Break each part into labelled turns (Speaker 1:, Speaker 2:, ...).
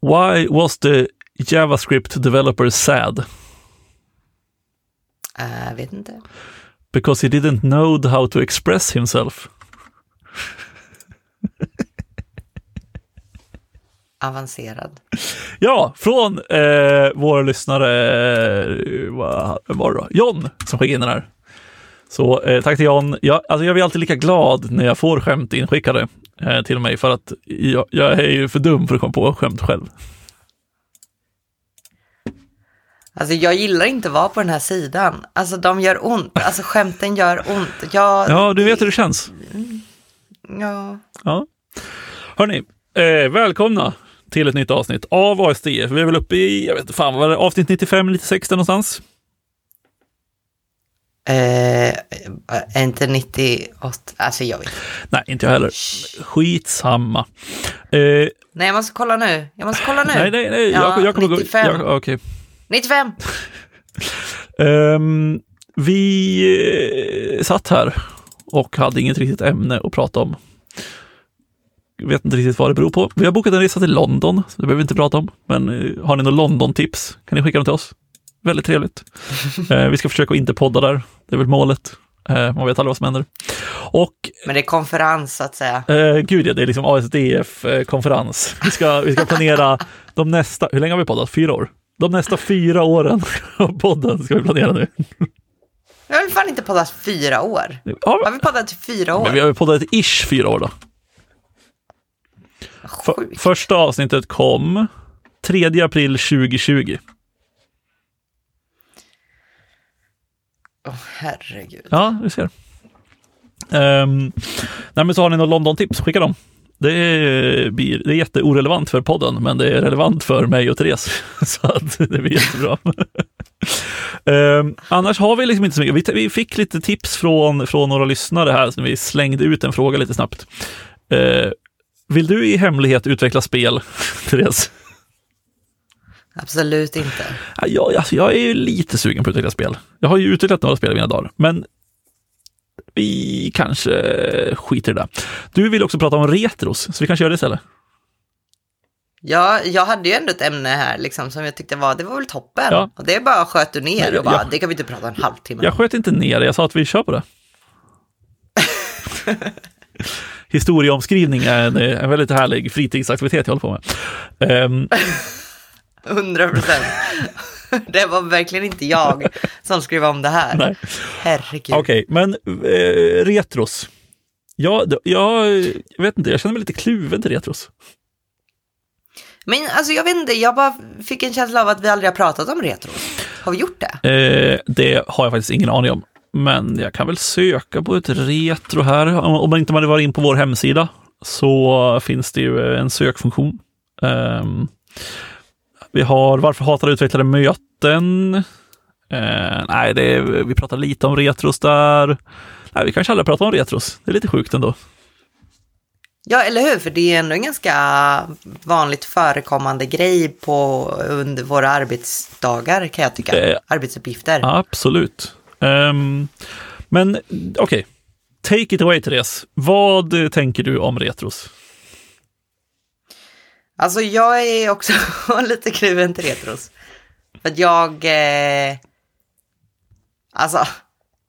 Speaker 1: Why was the JavaScript developer sad?
Speaker 2: Uh, vet inte.
Speaker 1: Because he didn't know how to express himself.
Speaker 2: Avancerad.
Speaker 1: Ja, från eh, vår lyssnare, eh, vad var det då? John som skickade in den här. Så eh, tack till John. Jag, alltså jag blir alltid lika glad när jag får skämt inskickade eh, till mig för att jag, jag är ju för dum för att komma på skämt själv.
Speaker 2: Alltså jag gillar inte att vara på den här sidan. Alltså de gör ont. Alltså skämten gör ont. Jag,
Speaker 1: Ja, du vet hur det känns.
Speaker 2: ja.
Speaker 1: Ja. Hörni, eh, välkomna till ett nytt avsnitt av ASDF. Vi är väl uppe i, jag vet inte fan, var det, avsnitt 95, 96 där någonstans?
Speaker 2: Eh, är inte 98, alltså jag vet
Speaker 1: Nej, inte jag heller. Skitsamma. Eh,
Speaker 2: Nej, jag måste kolla nu. Jag måste kolla nu.
Speaker 1: nej, nej, nej.
Speaker 2: Ja,
Speaker 1: jag, jag kommer
Speaker 2: 95.
Speaker 1: gå... Jag, okej.
Speaker 2: 95!
Speaker 1: Ehm, vi eh, satt här och hade inget riktigt ämne att prata om. Jag vet inte riktigt vad det beror på. Vi har bokat en resa till London, så det behöver vi inte prata om. Men eh, har ni några London-tips kan ni skicka dem till oss. Väldigt trevligt. Eh, vi ska försöka att inte podda där, det är väl målet. Eh, man vet aldrig vad som händer. Och
Speaker 2: Men det är konferens så att säga.
Speaker 1: Eh, gud ja, det är liksom ASDF-konferens. Vi ska, vi ska planera de nästa, hur länge har vi poddat? Fyra år? De nästa fyra åren av podden ska vi planera nu.
Speaker 2: Vi har fan inte poddat fyra år?
Speaker 1: Ja,
Speaker 2: Har vi poddat i fyra år?
Speaker 1: men vi har poddat ish fyra år då.
Speaker 2: Sjukt.
Speaker 1: första avsnittet kom 3 april 2020.
Speaker 2: Åh, herregud.
Speaker 1: Ja, vi ser. Um, nej, men så har ni några London-tips, skicka dem. Det är, det är jätteorelevant för podden, men det är relevant för mig och Therese. Så att det blir jättebra. um, annars har vi liksom inte så mycket. Vi, vi fick lite tips från, från några lyssnare här, så vi slängde ut en fråga lite snabbt. Uh, vill du i hemlighet utveckla spel, Therese?
Speaker 2: Absolut inte.
Speaker 1: Ja, Jag, alltså, jag är ju lite sugen på att utveckla spel. Jag har ju utvecklat några spel i mina dagar, men vi kanske skiter i det. Du vill också prata om retros, så vi kanske gör det istället.
Speaker 2: Ja, jag hade ju ändå ett ämne här liksom, som jag tyckte var, det var väl toppen.
Speaker 1: Ja.
Speaker 2: Och det bara sköt du ner
Speaker 1: Nej,
Speaker 2: och bara,
Speaker 1: jag-
Speaker 2: det kan vi inte prata en halvtimme
Speaker 1: Jag
Speaker 2: om.
Speaker 1: sköt inte ner det, jag sa att vi kör på det. Historieomskrivning är en, en väldigt härlig fritidsaktivitet jag håller på med. Ehm,
Speaker 2: 100 procent. det var verkligen inte jag som skrev om det här.
Speaker 1: nej.
Speaker 2: Herregud.
Speaker 1: Okej, men eh, retros. Ja, jag, jag vet inte, jag känner mig lite kluven till retros.
Speaker 2: Men alltså jag vet inte, jag bara fick en känsla av att vi aldrig har pratat om retro. Har vi gjort det?
Speaker 1: Eh, det har jag faktiskt ingen aning om. Men jag kan väl söka på ett retro här. Om, man inte hade varit in på vår hemsida så finns det ju en sökfunktion. Ehm, vi har Varför hatar utvecklare möten? Eh, nej, det vi pratar lite om retros där. Nej, vi kanske aldrig pratar om retros. Det är lite sjukt ändå.
Speaker 2: Ja, eller hur? För det är ändå en ganska vanligt förekommande grej på under våra arbetsdagar kan jag tycka.
Speaker 1: Eh,
Speaker 2: Arbetsuppgifter.
Speaker 1: Absolut. Ehm, men okej, take it away Therese. Vad tänker du om retros?
Speaker 2: Alltså jag är också lite kluven till retros. För att jag... Eh, alltså,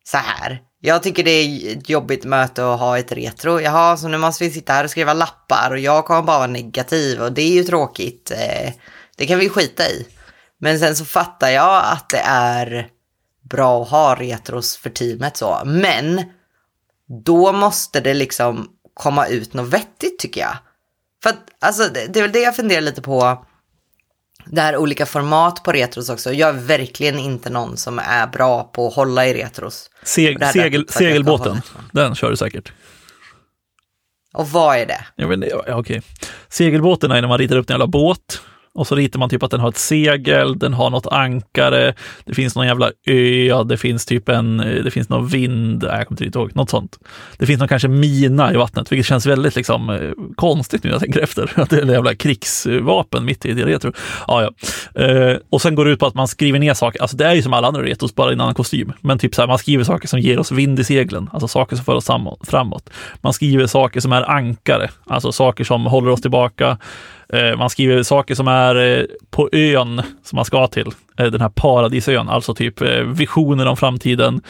Speaker 2: så här. Jag tycker det är ett jobbigt möte att ha ett retro. Jaha, så nu måste vi sitta här och skriva lappar och jag kommer bara vara negativ och det är ju tråkigt. Eh, det kan vi skita i. Men sen så fattar jag att det är bra att ha retros för teamet så. Men då måste det liksom komma ut något vettigt tycker jag. För att, alltså, det, det är väl det jag funderar lite på. Det här olika format på retros också. Jag är verkligen inte någon som är bra på att hålla i retros.
Speaker 1: Seg, segel, segelbåten, den kör du säkert.
Speaker 2: Och vad är det?
Speaker 1: Jag vet, inte, ja, okej. Segelbåten är när man ritar upp en jävla båt och så ritar man typ att den har ett segel, den har något ankare, det finns någon jävla ö, det finns typ en, det finns någon vind, nej, jag kommer inte ihåg, något sånt. Det finns någon kanske mina i vattnet, vilket känns väldigt liksom eh, konstigt nu när jag tänker efter. Att det är en jävla krigsvapen mitt i det retro. Ja, ja. Eh, och sen går det ut på att man skriver ner saker, alltså det är ju som alla andra retros, bara i en annan kostym. Men typ så här, man skriver saker som ger oss vind i seglen, alltså saker som för oss framåt. Man skriver saker som är ankare, alltså saker som håller oss tillbaka. Eh, man skriver saker som är eh, på ön som man ska till, eh, den här paradisön, alltså typ visioner om framtiden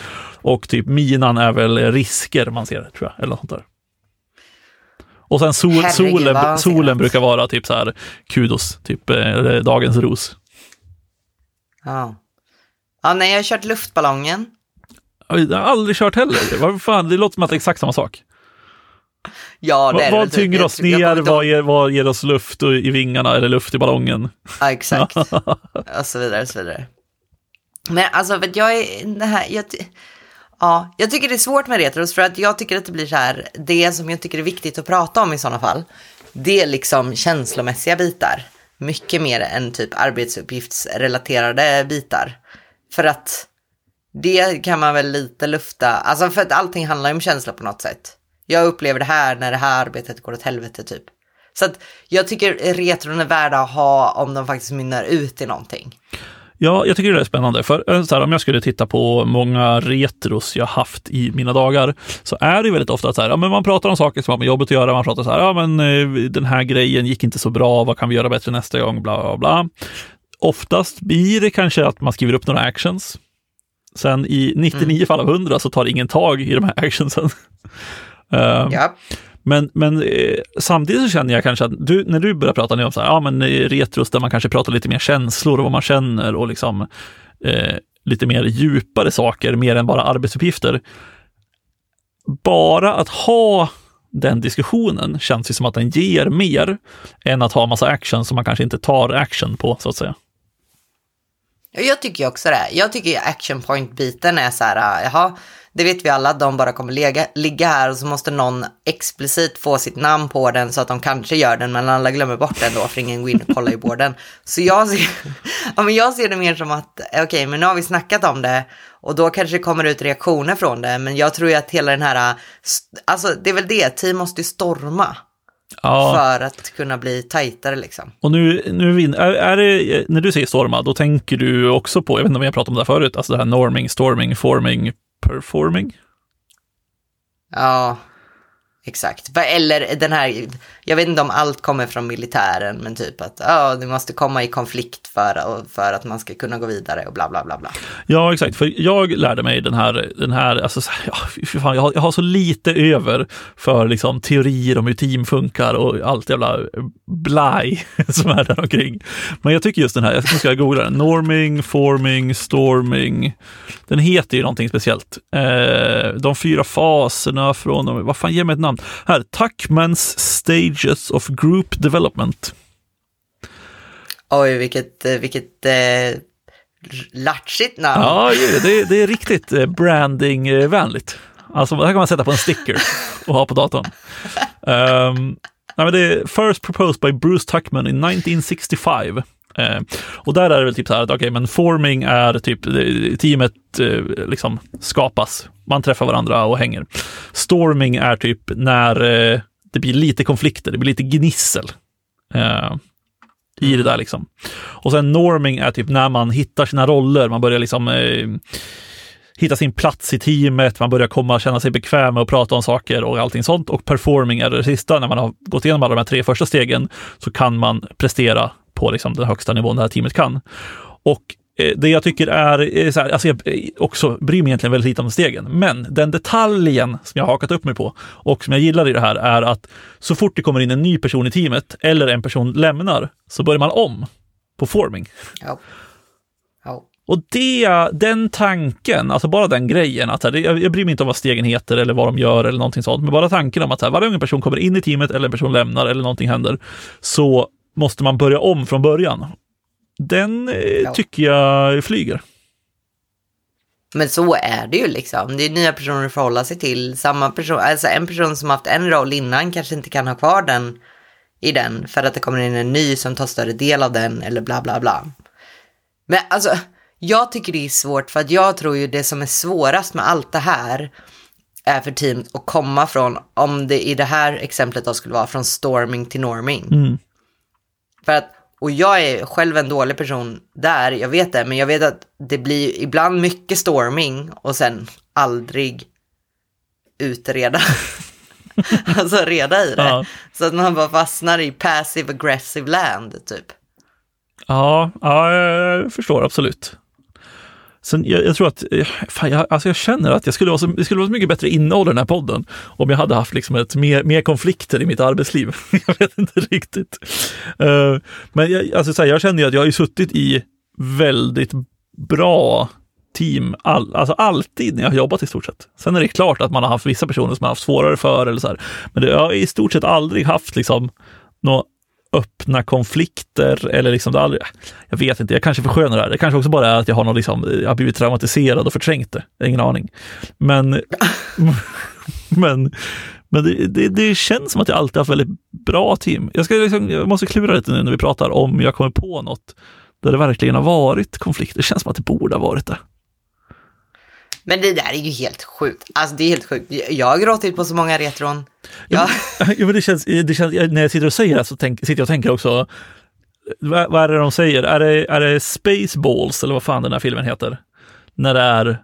Speaker 1: och typ minan är väl risker man ser, tror jag, eller något sånt där. Och sen sol,
Speaker 2: Herregud,
Speaker 1: solen, solen brukar vara typ så här kudos, typ dagens ros.
Speaker 2: Ja. Ja, nej, jag har kört luftballongen.
Speaker 1: Jag har aldrig kört heller. Vad fan, det låter som att det är exakt samma sak.
Speaker 2: Ja, det
Speaker 1: Vad,
Speaker 2: är typ.
Speaker 1: tynger oss ner? Vad ger, vad ger oss luft i vingarna eller luft i ballongen?
Speaker 2: Ja, exakt. och så vidare, och så vidare. Men alltså, för jag är det här, jag, ja, jag tycker det är svårt med retros för att jag tycker att det blir så här, det som jag tycker är viktigt att prata om i sådana fall, det är liksom känslomässiga bitar. Mycket mer än typ arbetsuppgiftsrelaterade bitar. För att det kan man väl lite lufta, alltså för att allting handlar ju om känsla på något sätt. Jag upplever det här när det här arbetet går åt helvete typ. Så att jag tycker retron är värda att ha om de faktiskt mynnar ut i någonting.
Speaker 1: Ja, jag tycker det är spännande. För eh, så här, om jag skulle titta på många retros jag haft i mina dagar, så är det väldigt ofta så här, ja, men man pratar om saker som har med jobbet att göra. Man pratar så här, ja men eh, den här grejen gick inte så bra, vad kan vi göra bättre nästa gång, bla bla bla. Oftast blir det kanske att man skriver upp några actions. Sen i 99 fall av 100 så tar ingen tag i de här actionsen. Eh,
Speaker 2: Ja,
Speaker 1: Men, men eh, samtidigt så känner jag kanske att du, när du börjar prata nu om så här, ja, men retros där man kanske pratar lite mer känslor och vad man känner och liksom eh, lite mer djupare saker, mer än bara arbetsuppgifter. Bara att ha den diskussionen känns ju som att den ger mer än att ha massa action som man kanske inte tar action på, så att säga.
Speaker 2: Jag tycker ju också det. Jag tycker action point-biten är så här, äh, jaha, det vet vi alla, de bara kommer ligga, ligga här och så måste någon explicit få sitt namn på den så att de kanske gör den, men alla glömmer bort den då för ingen går in och kollar i borden. Så jag ser, ja, men jag ser det mer som att, okej, okej, men nu har vi snackat om det och då kanske det kommer ut reaktioner från det, men jag tror ju att hela den här, äh, alltså det är väl det, team måste ju storma
Speaker 1: Ja,
Speaker 2: för att kunna bli tajtare liksom.
Speaker 1: och nu, nu är, det, när du säger storma, då tänker du också på, jag vet inte om jag pratat om det här förut, alltså det här norming, storming, forming, performing.
Speaker 2: Ja, exakt. Eller den här, jag vet inte om allt kommer från militären, men typ att ja, du måste komma i konflikt för, för att man ska kunna gå vidare och bla bla bla bla.
Speaker 1: Ja, exakt. För jag lärde mig den här, den här alltså, ja, fan, jag, har, jag har så lite över för liksom, teorier om hur team funkar och allt jävla blaj som är där omkring. Men jag tycker just den här, jag ska googla den, norming, forming, storming. Den heter ju någonting speciellt. Eh, de fyra faserna från, vad fan, ge mig ett namn. Här, Tuckmans Stages of Group Development.
Speaker 2: Oj, vilket, eh, vilket eh, latchigt namn.
Speaker 1: Ja, det, det är riktigt eh, brandingvänligt. Alltså, det här kan man sätta på en sticker och ha på datorn. Um, nej, men det är first proposed by Bruce Tuckman in 1965. Eh, och där är det väl typ så här att okej, men forming är typ teamet eh, liksom skapas. Man träffar varandra och hänger. Storming är typ när eh, det blir lite konflikter, det blir lite gnissel. Eh, I det där liksom. Och sen norming är typ när man hittar sina roller, man börjar liksom eh, hitta sin plats i teamet, man börjar komma känna sig bekväm med att prata om saker och allting sånt. Och performing är det sista, när man har gått igenom alla de här tre första stegen så kan man prestera på liksom den högsta nivån det här teamet kan. Och eh, det jag tycker är, är så här, alltså jag eh, också bryr mig egentligen väldigt lite om stegen, men den detaljen som jag har hakat upp mig på och som jag gillar i det här är att så fort det kommer in en ny person i teamet eller en person lämnar så börjar man om på forming.
Speaker 2: Ja. Ja.
Speaker 1: Och det, den tanken, alltså bara den grejen, att här, jag, jag bryr mig inte om vad stegen heter eller vad de gör eller någonting sånt, men bara tanken om att här, varje gång en person kommer in i teamet eller en person lämnar eller någonting händer, så måste man börja om från början. Den eh,
Speaker 2: Ja.
Speaker 1: tycker jag flyger.
Speaker 2: Men så är det ju liksom. Det är nya personer att förhålla sig till. Samma person, alltså en person som haft en roll innan kanske inte kan ha kvar den i den för att det kommer in en ny som tar större del av den eller bla bla bla. Men alltså, jag tycker det är svårt för att jag tror ju det som är svårast med allt det här är för team att komma från, om det i det här exemplet då skulle vara från storming till norming.
Speaker 1: Mm.
Speaker 2: För att, och jag är själv en dålig person där, jag vet det, men jag vet att det blir ibland mycket storming och sen aldrig utreda. alltså reda i det.
Speaker 1: Ja.
Speaker 2: Så att man bara fastnar i passive aggressive land typ.
Speaker 1: Ja, ja, jag förstår absolut. Sen, jag, jag tror att, eh, fan, jag, alltså jag känner att jag skulle vara så, det skulle vara så mycket bättre innehåll i den här podden om jag hade haft liksom ett, mer, mer konflikter i mitt arbetsliv. jag vet inte riktigt. Uh, men jag, alltså, så här, jag känner ju att jag har ju suttit i väldigt bra team, all, alltså alltid när jag har jobbat i stort sett. Sen är det klart att man har haft vissa personer som har haft svårare för eller så här. Men det, jag har i stort sett aldrig haft liksom några öppna konflikter eller liksom det aldrig, jag vet inte, jag kanske förskönar det här. Det kanske också bara är att jag har, någon liksom, jag har blivit traumatiserad och förträngt det. Jag har ingen aning. Men, men, men det, det, det känns som att jag alltid haft väldigt bra team. Jag, ska liksom, jag måste klura lite nu när vi pratar om jag kommer på något där det verkligen har varit konflikter. Det känns som att det borde ha varit det.
Speaker 2: Men det där är ju helt sjukt. Alltså det är helt sjukt. Jag har gråtit på så många retron. Jag,
Speaker 1: Ja, men det känns, det känns, när jag sitter och säger det så tänk, sitter jag och tänker också, vad, vad är det de säger? Är det, är det Spaceballs eller vad fan den här filmen heter? När det är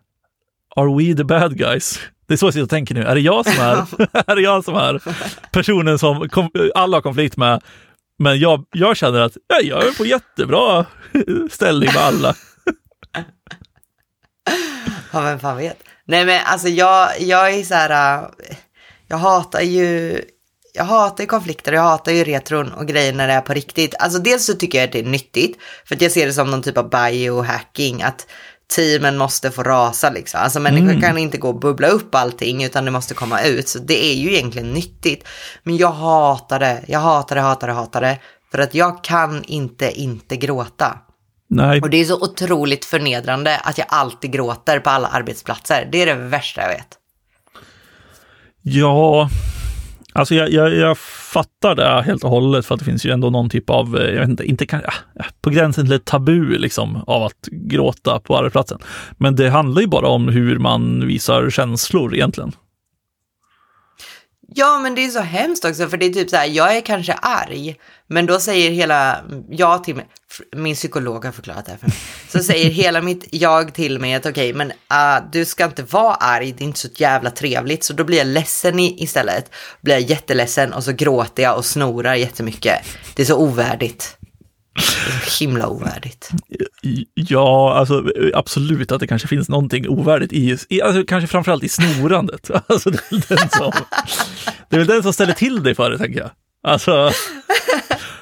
Speaker 1: Are we the bad guys? Det är så jag sitter och tänker nu. Är det jag som är, är, det jag som är personen som kom, alla har konflikt med? Men jag, jag känner att ja, jag är på jättebra ställning med alla.
Speaker 2: Ja, vem fan vet. Nej men alltså jag, jag är så här, äh, jag hatar ju, jag hatar ju konflikter och jag hatar ju retron och grejer när det är på riktigt. Alltså dels så tycker jag att det är nyttigt, för att jag ser det som någon typ av biohacking, att teamen måste få rasa liksom. Alltså människor
Speaker 1: Mm.
Speaker 2: kan inte gå och bubbla upp allting utan det måste komma ut. Så det är ju egentligen nyttigt. Men jag hatar det, jag hatar det, hatar det, hatar det. För att jag kan inte inte gråta.
Speaker 1: Nej,
Speaker 2: Och det är så otroligt förnedrande att jag alltid gråter på alla arbetsplatser. Det är det värsta jag vet.
Speaker 1: Ja, alltså jag, jag, jag fattar det helt och hållet för att det finns ju ändå någon typ av, eh, jag vet inte, inte kan, ja, på gränsen till ett tabu liksom av att gråta på arbetsplatsen. Men det handlar ju bara om hur man visar känslor egentligen.
Speaker 2: Ja, men det är så hemskt också, för det är typ så här, jag är kanske arg, men då säger hela jag till mig, min psykolog har förklarat det här för mig, så säger hela mitt jag till mig att okej, men uh, du ska inte vara arg, det är inte så jävla trevligt, så då blir jag ledsen i, istället, blir jag jätteledsen och så gråter jag och snorar jättemycket. Det är så ovärdigt. Så himla ovärdigt.
Speaker 1: Ja, alltså absolut att det kanske finns någonting ovärdigt i, i alltså, kanske framförallt i snorandet. Alltså, det, är väl den som, det är väl den som ställer till det för det, tänker jag. Alltså,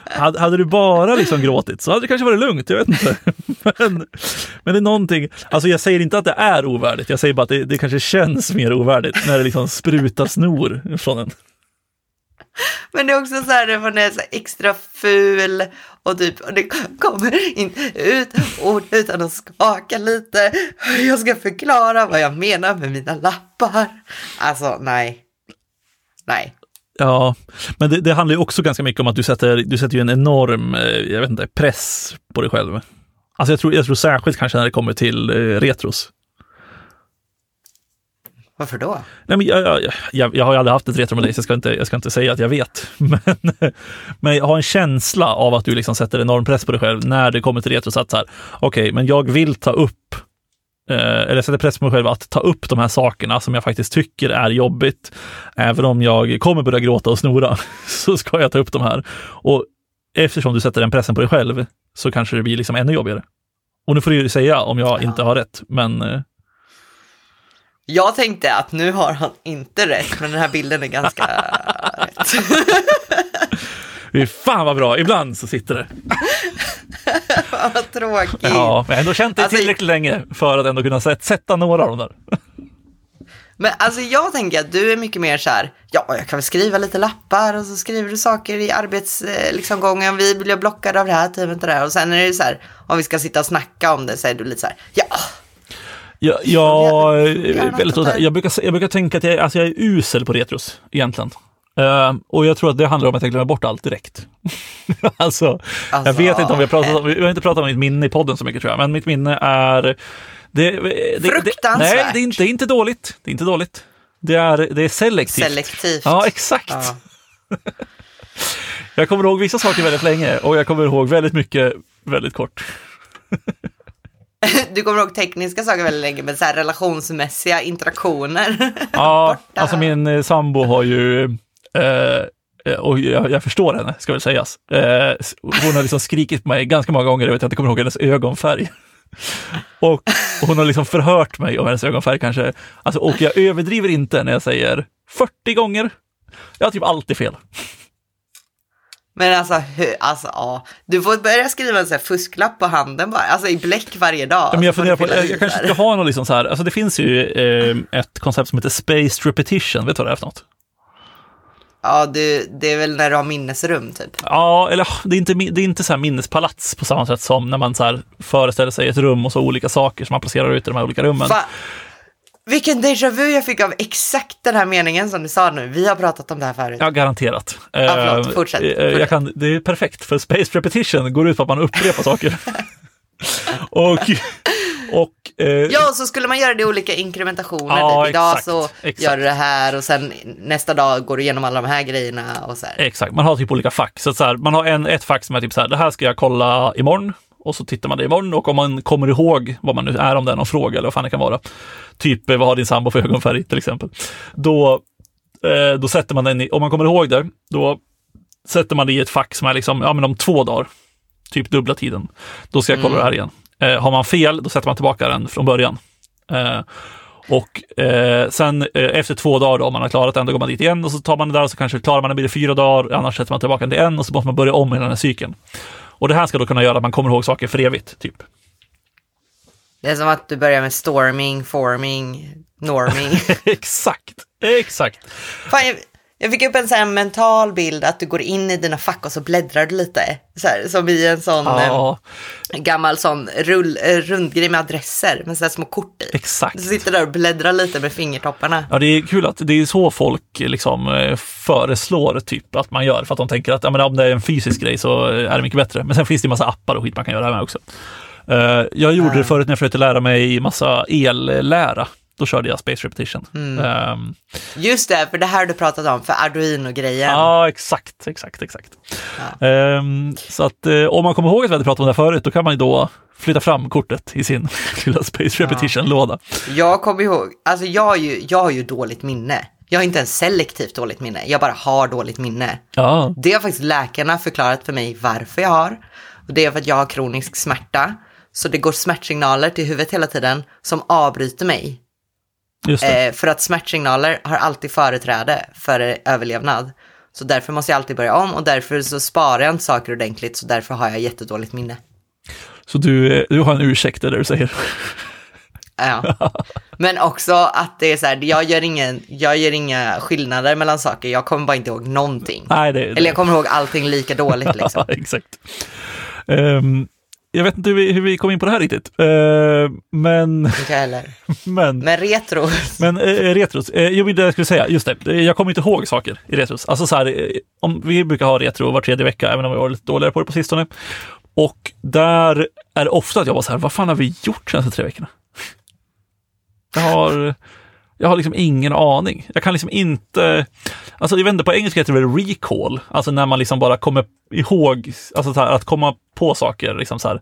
Speaker 1: hade, hade du bara liksom gråtit så hade det kanske varit lugnt, jag vet inte. Men, men det är någonting, alltså jag säger inte att det är ovärdigt, jag säger bara att det, det kanske känns mer ovärdigt när det liksom sprutar snor från en.
Speaker 2: Men det är också så här när man är så extra ful och typ och det kommer inte ut ord utan att skaka lite. Jag ska förklara vad jag menar med mina lappar. Alltså nej. Nej.
Speaker 1: Ja, men det, det handlar ju också ganska mycket om att du sätter, du sätter ju en enorm, eh, jag vet inte, press på dig själv. Alltså jag tror, jag tror särskilt kanske när det kommer till eh, retros.
Speaker 2: Varför då?
Speaker 1: Nej, men jag, jag, jag, jag har ju aldrig haft ett retro med dig, så jag ska inte, jag ska inte säga att jag vet. Men, men jag har en känsla av att du liksom sätter enorm press på dig själv när det kommer till retro. Så att okej, men jag vill ta upp, eh, eller sätter press på mig själv att ta upp de här sakerna som jag faktiskt tycker är jobbigt. Även om jag kommer börja gråta och snora, så ska jag ta upp de här. Och eftersom du sätter den pressen på dig själv, så kanske det blir liksom ännu jobbigare. Och nu får du ju säga om jag inte har rätt, men eh,
Speaker 2: Jag tänkte att nu har han inte rätt, men den här bilden är ganska rätt.
Speaker 1: Fy fan vad bra, ibland så sitter det.
Speaker 2: Fan vad tråkigt.
Speaker 1: Ja, men jag har ändå känt det
Speaker 2: Alltså-
Speaker 1: tillräckligt länge för att ändå kunna sätt, sätta några av dem där.
Speaker 2: Men alltså jag tänker att du är mycket mer så här, ja jag kan väl skriva lite lappar och så skriver du saker i arbetsgången, liksom, gången. vi blir blockade av det här teamet och det här. Och sen är det så här, om vi ska sitta och snacka om det så är du lite så här, ja,
Speaker 1: Jag, jag,
Speaker 2: Gärna
Speaker 1: väldigt,
Speaker 2: det.
Speaker 1: jag, brukar, jag brukar tänka att jag, alltså jag är usel på retros egentligen. Eh, och jag tror att det handlar om att jag glömmer bort allt direkt. alltså, jag
Speaker 2: Alltså,
Speaker 1: vet inte om vi har pratat om, vi har inte pratat om mitt minne i podden så mycket tror jag, men mitt minne är... Det, det, det,
Speaker 2: Fruktansvärt.
Speaker 1: nej, det är, inte, det är inte dåligt. Det är inte dåligt. Det är, det är selektivt.
Speaker 2: selektivt.
Speaker 1: Ja, exakt.
Speaker 2: Ja.
Speaker 1: Jag kommer ihåg vissa saker väldigt länge och jag kommer ihåg väldigt mycket väldigt kort.
Speaker 2: du kommer ihåg tekniska saker väldigt länge, men så här relationsmässiga interaktioner.
Speaker 1: Ja,
Speaker 2: Borta.
Speaker 1: alltså min eh, sambo har ju, eh, och jag, jag förstår henne, ska väl sägas. Eh, hon har liksom skrikit på mig ganska många gånger, jag vet inte kommer ihåg hennes ögonfärg. Och hon har liksom förhört mig om hennes ögonfärg kanske, alltså, och jag överdriver inte när jag säger 40 gånger. Jag har typ alltid fel.
Speaker 2: Men alltså, hur, alltså ja. Du får börja skriva en sån här fusklapp på handen bara, alltså i bläck varje dag.
Speaker 1: Ja, men jag funderar på, jag, jag kanske ska ha något liksom så här, alltså det finns ju eh, ett koncept som heter spaced repetition, vet du vad det är för något?
Speaker 2: Ja, du, det är väl när du har minnesrum typ.
Speaker 1: Ja, eller det är inte, det är inte så här minnespalats på samma sätt som när man så här föreställer sig ett rum och så olika saker som man placerar ut i de här olika rummen.
Speaker 2: Fa- vilken déjà vu jag fick av exakt den här meningen som du sa nu. Vi har pratat om det här förut.
Speaker 1: Ja, garanterat.
Speaker 2: förlåt.
Speaker 1: Eh,
Speaker 2: Fortsätt.
Speaker 1: eh,
Speaker 2: Fortsätt.
Speaker 1: Jag kan, det är perfekt, för spaced repetition går ut på att man upprepar saker. och och eh,
Speaker 2: Ja, och så skulle man göra det i olika inkrementationer.
Speaker 1: Ja,
Speaker 2: typ. Idag
Speaker 1: exakt,
Speaker 2: så
Speaker 1: exakt.
Speaker 2: gör du det här och sen nästa dag går du igenom alla de här grejerna och så här.
Speaker 1: Exakt, man har typ olika fack. Så, så här, man har en, ett fack som är typ så här, det här ska jag kolla imorgon. Och så tittar man det imorgon och om man kommer ihåg vad man nu är, om det är någon fråga eller vad fan det kan vara. Typ, eh, vad har din sambo för ögonfärg till exempel. Då, eh, då sätter man den i, om man kommer ihåg det, då sätter man det i ett fack som är liksom, ja men om två dagar, typ dubbla tiden. Då ska jag kolla det här igen. Eh, har man fel, då sätter man tillbaka den från början. Eh, och eh, sen eh, efter två dagar då, om man har klarat den, då går man dit igen och så tar man det där och så kanske klarar man det, blir det fyra dagar, annars sätter man tillbaka den till en och så måste man börja om hela den här cykeln. Och det här ska då kunna göra att man kommer ihåg saker för evigt, typ.
Speaker 2: Det är som att du börjar med storming, forming, norming.
Speaker 1: exakt, exakt.
Speaker 2: Fan, jag, fick upp en sån här mental bild att du går in i dina fack och så bläddrar du lite. Så här, som i en sån
Speaker 1: Ja,
Speaker 2: eh, gammal sån rull, eh, rundgrej med adresser med så små kort i.
Speaker 1: exakt.
Speaker 2: Du sitter där och bläddrar lite med fingertopparna.
Speaker 1: Ja, det är kul att det är så folk liksom eh, föreslår typ att man gör för att de tänker att ja, men om det är en fysisk grej så är det mycket bättre. Men sen finns det ju massa appar och skit man kan göra här med också. Eh, jag gjorde det förut när jag försökte lära mig massa ellära. Då körde jag Space Repetition. Ehm,
Speaker 2: Just det, för det här du pratat om, för Arduino-grejen.
Speaker 1: Ja, exakt, exakt, exakt. Ehm, så att eh, om man kommer ihåg att vi hade pratat om det här förut, då kan man ju då flytta fram kortet i sin lilla Space Repetition-låda.
Speaker 2: Jag kommer ihåg, alltså jag har, ju, jag har ju dåligt minne. Jag har inte en selektivt dåligt minne, jag bara har dåligt minne.
Speaker 1: Ja,
Speaker 2: Det har faktiskt läkarna förklarat för mig varför jag har. Och det är för att jag har kronisk smärta. Så det går smärtsignaler till huvudet hela tiden som avbryter mig.
Speaker 1: Det.
Speaker 2: Eh, för att smärtsignaler har alltid företräde för överlevnad. Så därför måste jag alltid börja om och därför så sparar jag inte saker ordentligt. Så därför har jag jättedåligt minne.
Speaker 1: Så du, eh, du har en ursäkt, det är det du säger.
Speaker 2: Ja. Men också att det är så här, jag gör, ingen, jag gör inga skillnader mellan saker. Jag kommer bara inte ihåg någonting.
Speaker 1: Nej, det,
Speaker 2: Eller jag kommer ihåg allting lika dåligt liksom.
Speaker 1: Ja, exakt. Ehm, jag vet inte hur vi, hur vi kom in på det här riktigt. Ehm, men,
Speaker 2: Inte heller.
Speaker 1: men,
Speaker 2: Men retro.
Speaker 1: men eh, retros, eh, jo, det jag skulle säga, just det, eh, jag kommer inte ihåg saker i retros. Alltså så här, eh, om, vi brukar ha retro var tredje vecka, även om vi var lite dåligare på det på sistone. Och där är det ofta att jag var så här, vad fan har vi gjort senaste tre veckorna? Jag har, jag har liksom ingen aning. Jag kan liksom inte, alltså jag vet inte, på engelska heter det recall, alltså när man liksom bara kommer ihåg, alltså så här, att komma på saker liksom så här,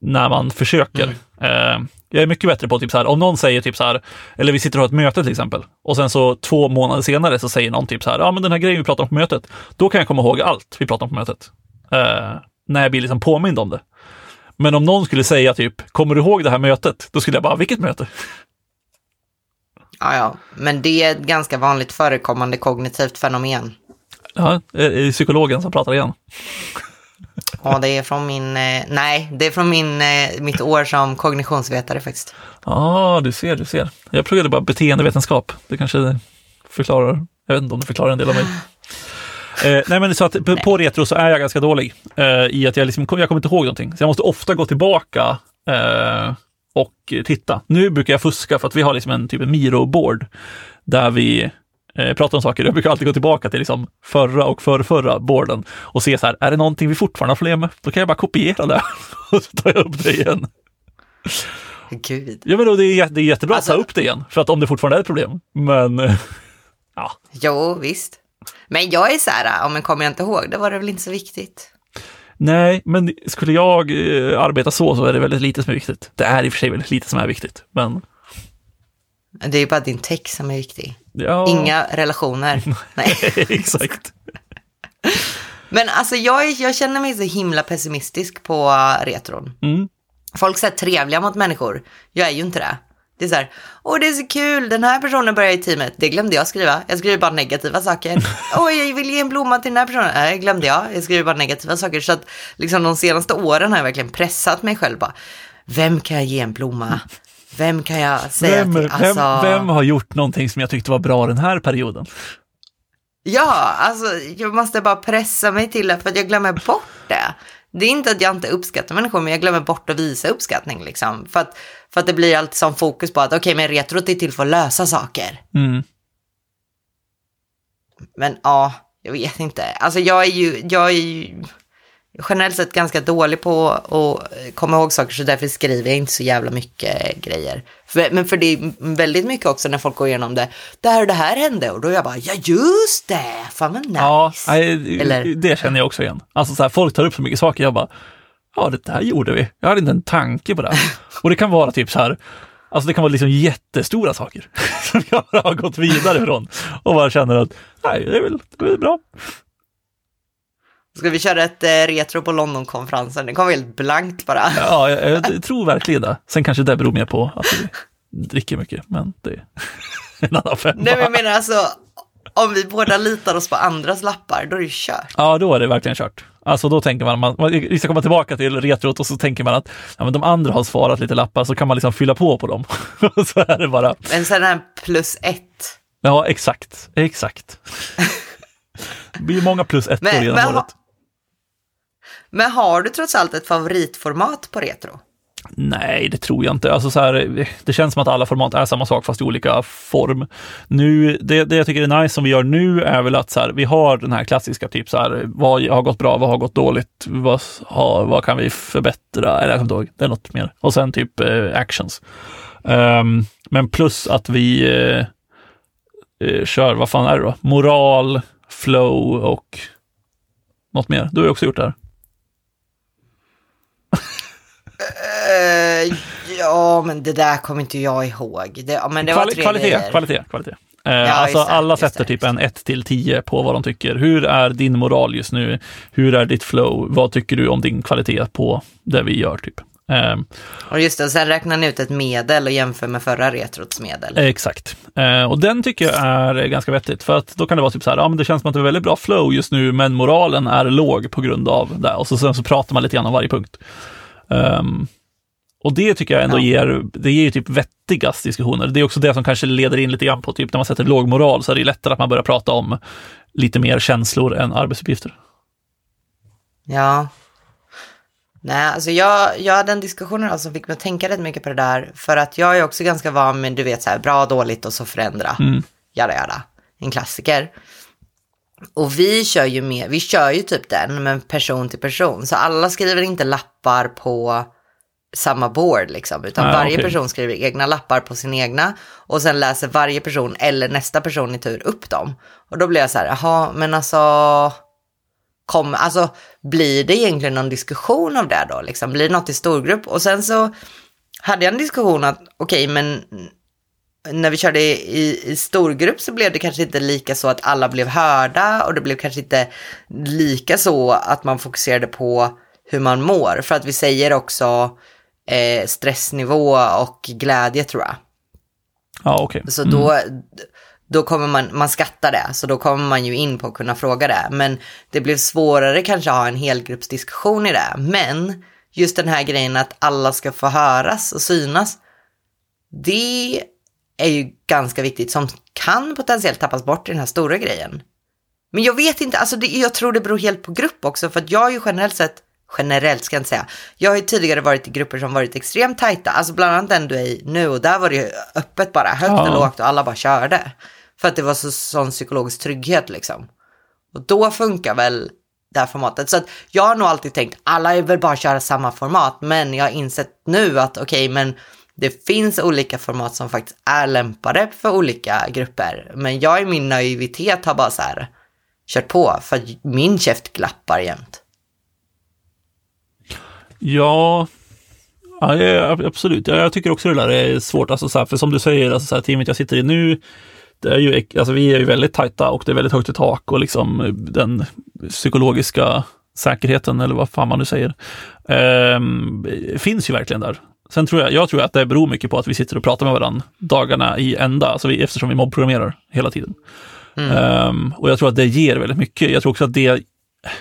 Speaker 1: när man försöker. Eh, jag är mycket bättre på typ så här, om någon säger typ så här, eller vi sitter och har ett möte till exempel, och sen så två månader senare så säger någon typ så här, ja men den här grejen vi pratade om på mötet, då kan jag komma ihåg allt vi pratade om på mötet. Eh, när jag blir liksom påmind om det. Men om någon skulle säga typ, kommer du ihåg det här mötet? Då skulle jag bara, vilket möte?
Speaker 2: Ja, ja. Men det är ett ganska vanligt förekommande kognitivt fenomen.
Speaker 1: Ja, är det psykologen som pratar igen.
Speaker 2: Och det är från min, eh, nej, det är från min, eh, mitt år som kognitionsvetare faktiskt.
Speaker 1: Ja, du ser, du ser. Jag pluggade bara beteendevetenskap. Det kanske förklarar, jag vet inte om det förklarar en del av mig. Eh, nej men så att på, på retro så är jag ganska dålig eh, i att jag, liksom, jag kommer inte ihåg någonting. Så jag måste ofta gå tillbaka eh, och titta. Nu brukar jag fuska för att vi har liksom en typ en Miro-board där vi eh, pratar om saker. Jag brukar alltid gå tillbaka till liksom förra och förrförra boarden och se så här, är det någonting vi fortfarande har problem med? Då kan jag bara kopiera det och så tar jag upp det igen.
Speaker 2: Gud.
Speaker 1: Ja men då, det, är, det är jättebra
Speaker 2: Alltså-
Speaker 1: att ta upp det igen, för att om det fortfarande är ett problem. Men ja,
Speaker 2: Jo, visst. Men jag är så här, om men kommer jag inte ihåg, då var det väl inte så viktigt.
Speaker 1: Nej, men skulle jag eh, arbeta så så är det väldigt lite som är viktigt. Det är i och för sig väldigt lite som är viktigt, men
Speaker 2: Det är ju bara din text som är viktig.
Speaker 1: ja.
Speaker 2: Inga relationer. Nej.
Speaker 1: Exakt.
Speaker 2: Men alltså jag, jag känner mig så himla pessimistisk på uh, retron.
Speaker 1: Mm.
Speaker 2: Folk är trevliga mot människor. Jag är ju inte det. Det är så här, åh det är så kul, den här personen börjar i teamet. Det glömde jag skriva. Jag skriver bara negativa saker. Åh, jag vill ge en blomma till den här personen. Nej, det glömde jag. Jag skriver bara negativa saker. Så att liksom de senaste åren har jag verkligen pressat mig själv bara, vem kan jag ge en blomma? Vem kan jag säga
Speaker 1: Vem,
Speaker 2: till?
Speaker 1: vem,
Speaker 2: Alltså,
Speaker 1: vem har gjort någonting som jag tyckte var bra den här perioden?
Speaker 2: Ja, alltså jag måste bara pressa mig till det för att jag glömmer bort det. Det är inte att jag inte uppskattar människor, men jag glömmer bort att visa uppskattning liksom. För att, för att det blir alltid som fokus på att okej, men retrot är till för att lösa saker.
Speaker 1: Mm.
Speaker 2: Men ja, jag vet inte. Alltså jag är ju, jag är ju generellt sett ganska dålig på att komma ihåg saker, så därför skriver jag inte så jävla mycket grejer. För, men för det är väldigt mycket också när folk går igenom det, där och det här hände, och då är jag bara, ja just det, fan vad nice.
Speaker 1: Ja, nej,
Speaker 2: Eller-
Speaker 1: det känner jag också igen. Alltså så här, folk tar upp så mycket saker, jag bara, ja det där gjorde vi. Jag hade inte en tanke på det. Och det kan vara typ så här, alltså det kan vara liksom jättestora saker som jag har gått vidare från och bara känner att, nej, det är väl, det är väl bra.
Speaker 2: Ska vi köra ett eh, retro på Londonkonferensen? Det kommer helt blankt bara.
Speaker 1: Ja, jag, jag tror verkligen det. Sen kanske det beror mer på att vi dricker mycket, men det är en annan femma.
Speaker 2: Nej, men jag menar alltså, om vi båda litar oss på andras lappar, då är det kört.
Speaker 1: Ja, då är det verkligen kört. Alltså då tänker man, man, vi ska komma tillbaka till retrot och så tänker man att ja, men de andra har svarat lite lappar så kan man liksom fylla på på dem. Så är det bara,
Speaker 2: Men sen är plus ett.
Speaker 1: ja exakt, exakt. Det blir många plus ettor
Speaker 2: Men-
Speaker 1: genom
Speaker 2: men
Speaker 1: året.
Speaker 2: Men har du trots allt ett favoritformat på retro?
Speaker 1: Nej, det tror jag inte. Alltså så här, det känns som att alla format är samma sak fast i olika form. Nu, det, det jag tycker är nice som vi gör nu är väl att så här, vi har den här klassiska typ så här, vad har gått bra, vad har gått dåligt, vad, har, vad kan vi förbättra? Eller jag kommer inte det är något mer. Och sen typ eh, actions. Um, men plus att vi eh, eh, kör, vad fan är det då? Moral, flow och något mer. Du har ju också gjort det här.
Speaker 2: Eh, ja, men det där kommer inte jag ihåg. Det, men det var
Speaker 1: Kvali-
Speaker 2: tre
Speaker 1: kvalitet,
Speaker 2: grejer.
Speaker 1: kvalitet, kvalitet. Eh,
Speaker 2: Ja,
Speaker 1: alltså
Speaker 2: det,
Speaker 1: alla sätter typ en 1 till 10 på vad de tycker. Hur är din moral just nu? Hur är ditt flow? Vad tycker du om din kvalitet på det vi gör? typ? Eh,
Speaker 2: Och just det, sen räknar ni ut ett medel och jämför med förra retrots medel.
Speaker 1: exakt. Eh, och den tycker jag är ganska vettigt. För att då kan det vara typ så här, ja men det känns som att det är väldigt bra flow just nu, men moralen är låg på grund av det. Och så, sen så pratar man lite grann om varje punkt. Ehm, och det tycker jag ändå
Speaker 2: Ja.
Speaker 1: ger, det ger ju typ vettigast diskussioner. Det är också det som kanske leder in lite grann på, typ när man sätter låg moral så är det lättare att man börjar prata om lite mer känslor än arbetsuppgifter.
Speaker 2: Ja. Nej, alltså jag, jag hade en diskussion idag som fick mig att tänka rätt mycket på det där. För att jag är också ganska van med, du vet, så här, bra, dåligt och så förändra.
Speaker 1: Mm.
Speaker 2: Jada, jada. En klassiker. Och vi kör ju med, vi kör ju typ den, men person till person. Så alla skriver inte lappar på samma board liksom, utan
Speaker 1: Ah,
Speaker 2: varje
Speaker 1: okej.
Speaker 2: person skriver egna lappar på sin egna och sen läser varje person eller nästa person i tur upp dem. Och då blir jag så här, jaha, men alltså, kom, alltså blir det egentligen någon diskussion av det då? Liksom? Blir det något i storgrupp? Och sen så hade jag en diskussion att, okej, men när vi körde i, i storgrupp så blev det kanske inte lika så att alla blev hörda och det blev kanske inte lika så att man fokuserade på hur man mår. För att vi säger också eh, stressnivå och glädje tror jag.
Speaker 1: Ja, okej.
Speaker 2: Så då, då kommer man, man skattar det, så då kommer man ju in på att kunna fråga det. Men det blev svårare kanske att ha en helgruppsdiskussion i det. Men just den här grejen att alla ska få höras och synas, det är ju ganska viktigt som kan potentiellt tappas bort i den här stora grejen. Men jag vet inte, alltså det, jag tror det beror helt på grupp också, för att jag har ju generellt sett, generellt ska jag inte säga, jag har ju tidigare varit i grupper som varit extremt tajta, alltså bland annat den du är i nu, och där var det ju öppet bara, högt
Speaker 1: Ja.
Speaker 2: och lågt och alla bara körde. För att det var så, sån psykologisk trygghet liksom. Och då funkar väl det här formatet. Så att jag har nog alltid tänkt, alla är väl bara köra samma format, men jag har insett nu att okej, men det finns olika format som faktiskt är lämpade för olika grupper. Men jag i min naivitet har bara så här kört på, för att min käft glappar jämt.
Speaker 1: Ja, ja, absolut. Ja, jag tycker också det där är svårt. Alltså, så här, för som du säger, alltså, så här, teamet jag sitter i nu, det är ju, alltså, vi är ju väldigt tajta och det är väldigt högt i tak och liksom den psykologiska säkerheten eller vad fan man nu säger, eh, finns ju verkligen där. Sen tror jag, jag tror att det beror mycket på att vi sitter och pratar med varandra dagarna i ända, alltså vi, eftersom vi mobbprogrammerar hela tiden. Mm. Um, och jag tror att det ger väldigt mycket. Jag tror också att det,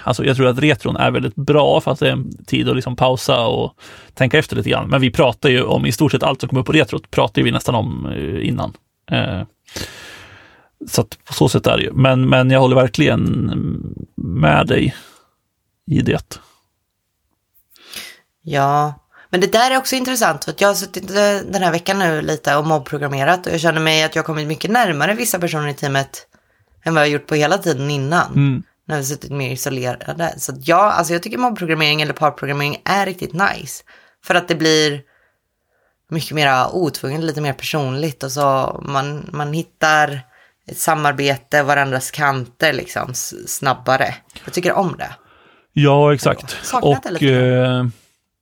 Speaker 1: alltså jag tror att retron är väldigt bra för att det är en tid att liksom pausa och tänka efter lite grann. Men vi pratar ju om i stort sett allt som kommer upp på retrot, pratar vi nästan om uh, innan. Uh, så att på så sätt är det ju. Men, men jag håller verkligen med dig i det.
Speaker 2: Ja, men det där är också intressant för att jag har suttit den här veckan nu lite och mobbprogrammerat och jag känner mig att jag kommit mycket närmare vissa personer i teamet än vad jag gjort på hela tiden innan. Mm. När vi suttit mer isolerade. Så ja, alltså jag tycker mobbprogrammering eller parprogrammering är riktigt nice. För att det blir mycket mer otvunget, lite mer personligt och så man, man hittar ett samarbete, varandras kanter liksom snabbare. Jag tycker om det.
Speaker 1: Ja, exakt. Och, eh,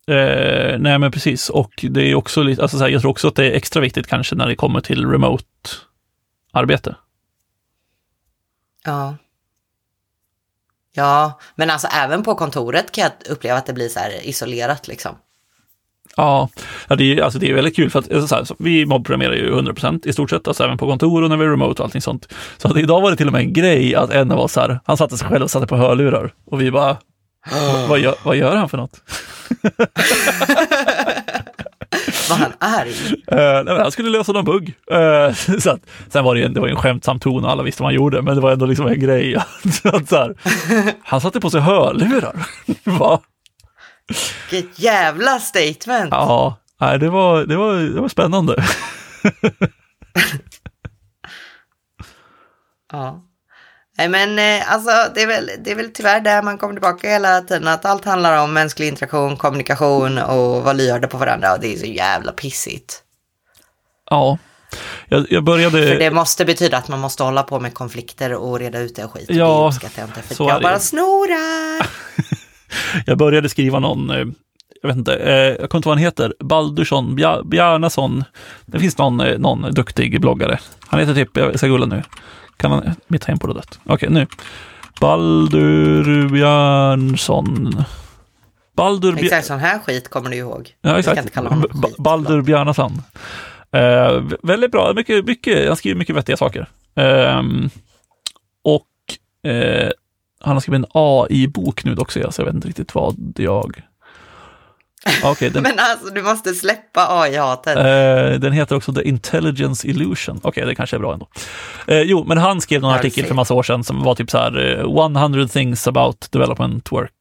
Speaker 1: eh, nej men precis, och det är också lite, alltså så här, jag tror också att det är extra viktigt kanske när det kommer till remote-arbete.
Speaker 2: Ja. Ja, men alltså även på kontoret kan jag uppleva att det blir så här isolerat liksom.
Speaker 1: Ja, det, är, alltså det är väldigt kul för att alltså så här, så vi mobbprogrammerar ju 100% i stort sett, alltså även på kontor och när vi är remote och allting sånt. Så att idag var det till och med en grej att en av oss här, han satte sig själv och satte på hörlurar och vi bara, vad, gör, vad gör han för något?
Speaker 2: Var han arg?
Speaker 1: Uh, nej, han skulle lösa någon bugg. Uh, så att, sen var det, en, det var en skämtsam ton och alla visste vad han gjorde, men det var ändå liksom en grej. att, så här, han satte på sig hörlurar. Va?
Speaker 2: Vilket jävla statement!
Speaker 1: Ja, nej, det, var, det, var, det var spännande.
Speaker 2: ja. Nej men eh, alltså det är, väl, det är väl tyvärr där man kommer tillbaka hela tiden. Att allt handlar om mänsklig interaktion, kommunikation och vara lyhörda på varandra. Och det är så jävla pissigt.
Speaker 1: Ja. Jag, jag, började...
Speaker 2: För det måste betyda att man måste hålla på med konflikter och reda ut det och skit. Ja, det uppskattar jag inte. För så jag bara snorar.
Speaker 1: jag började skriva någon, eh, jag vet inte, eh, jag kommer inte vad han heter, Baldursson, Bjarnason. Det finns någon, någon duktig bloggare. Han heter typ, jag ska gulla nu. Kan man, mitt tempo har dött. Okej, okay, nu. Baldur Björnsson.
Speaker 2: Baldur Björnsson. Exakt sån här skit kommer du ihåg.
Speaker 1: Ja, exakt. Skit, Baldur Björnason. Eh, väldigt bra, mycket, mycket, han skriver mycket vettiga saker. Eh, och eh, han har skrivit en AI-bok nu också, så jag vet inte riktigt vad jag
Speaker 2: Okay, den, Men alltså, du måste släppa AI-hatet.
Speaker 1: Eh, den heter också The Intelligence Illusion. Okej, okay, det kanske är bra ändå. Eh, jo, men han skrev någon artikel för massa år sedan som var typ så här, 100 eh, things about development work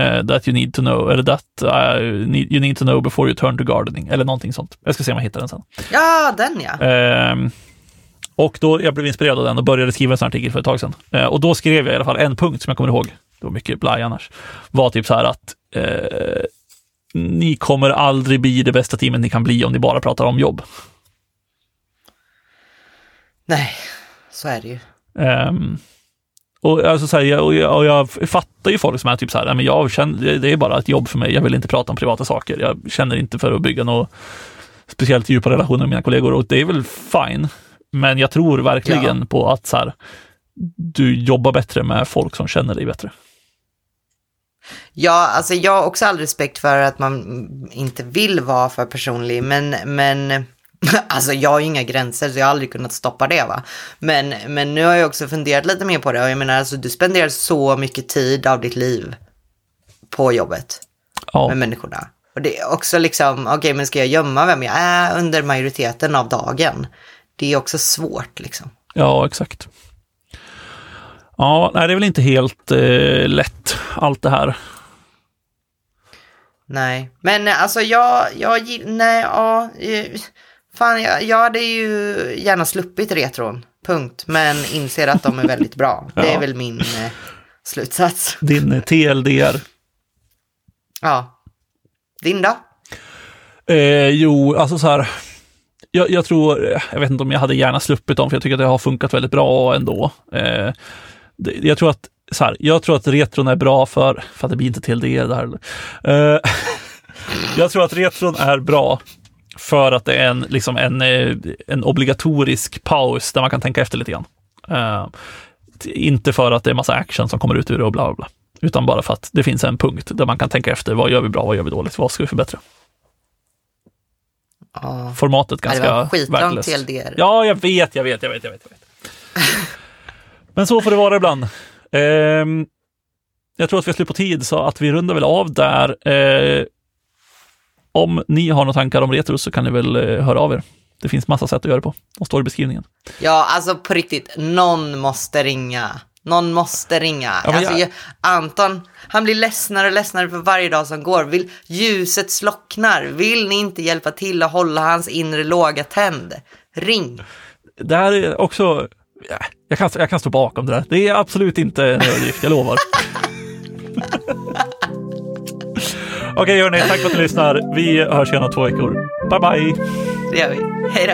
Speaker 1: uh, that you need to know, eller that uh, you need to know before you turn to gardening, eller någonting sånt. Jag ska se om jag hittar den sen.
Speaker 2: Ja, den ja.
Speaker 1: Eh, och då, jag blev inspirerad av den och började skriva en sån artikel för ett tag sedan. Och då skrev jag i alla fall en punkt som jag kommer ihåg, det var mycket blaj annars, var typ så här att ni kommer aldrig bli det bästa teamet ni kan bli om ni bara pratar om jobb.
Speaker 2: Nej, så är det ju.
Speaker 1: Um, och, alltså, så här, jag, och, jag, och jag fattar ju folk som är typ så här, men jag känner, det är bara ett jobb för mig, jag vill inte prata om privata saker. Jag känner inte för att bygga några speciellt djupa relationer med mina kollegor och det är väl fine. Men jag tror verkligen ja. på att så här, du jobbar bättre med folk som känner dig bättre.
Speaker 2: Ja, alltså jag har också all respekt för att man inte vill vara för personlig, men, men alltså jag har ju inga gränser så jag har aldrig kunnat stoppa det va. Men, men nu har jag också funderat lite mer på det och jag menar alltså du spenderar så mycket tid av ditt liv på jobbet ja. med människorna. Och det är också liksom, okej okay, men ska jag gömma vem jag är under majoriteten av dagen? Det är också svårt liksom.
Speaker 1: Ja, exakt. Ja, nej, det är väl inte helt eh, lätt allt det här.
Speaker 2: Nej, men alltså jag, jag nej, ja, fan, jag, jag hade ju gärna sluppit retron, punkt, men inser att de är väldigt bra. ja. Det är väl min eh, slutsats.
Speaker 1: Din eh, TLDR.
Speaker 2: Ja. Din då?
Speaker 1: Eh, jo, alltså så här. Jag, jag, tror, jag vet inte om jag hade gärna sluppit dem, för jag tycker att det har funkat väldigt bra ändå. Eh, jag tror att så här, jag tror att retron är bra för, för att det blir inte till det där. Uh, Jag tror att retron är bra för att det är en, liksom en, eh, en obligatorisk paus där man kan tänka efter lite grann. Uh, inte för att det är massa action som kommer ut ur det och bla bla bla, utan bara för att det finns en punkt där man kan tänka efter. Vad gör vi bra? Vad gör vi dåligt? Vad ska vi förbättra?
Speaker 2: Ja.
Speaker 1: Formatet ganska
Speaker 2: det var skitlångt
Speaker 1: värdelöst.
Speaker 2: TLDR.
Speaker 1: Ja, jag vet, jag vet, jag vet, jag vet. Jag vet. Men så får det vara ibland. Ehm, jag tror att vi har slut på tid, så att vi rundar väl av där. Eh, om ni har några tankar om retro så kan ni väl eh, höra av er. Det finns massa sätt att göra det på. De står i beskrivningen.
Speaker 2: Ja, alltså på riktigt, någon måste ringa. Någon måste ringa.
Speaker 1: Ja,
Speaker 2: alltså,
Speaker 1: jag-.
Speaker 2: Anton, han blir ledsnare och ledsnare för varje dag som går. Vill, ljuset slocknar. Vill ni inte hjälpa till att hålla hans inre låga tänd? Ring.
Speaker 1: Det här är också, jag kan, jag kan stå bakom det där. Det är absolut inte en överdrift, jag lovar. Okej hörni, tack för att ni lyssnar. Vi hörs igen om två veckor. Bye bye!
Speaker 2: Det gör vi. Hej då.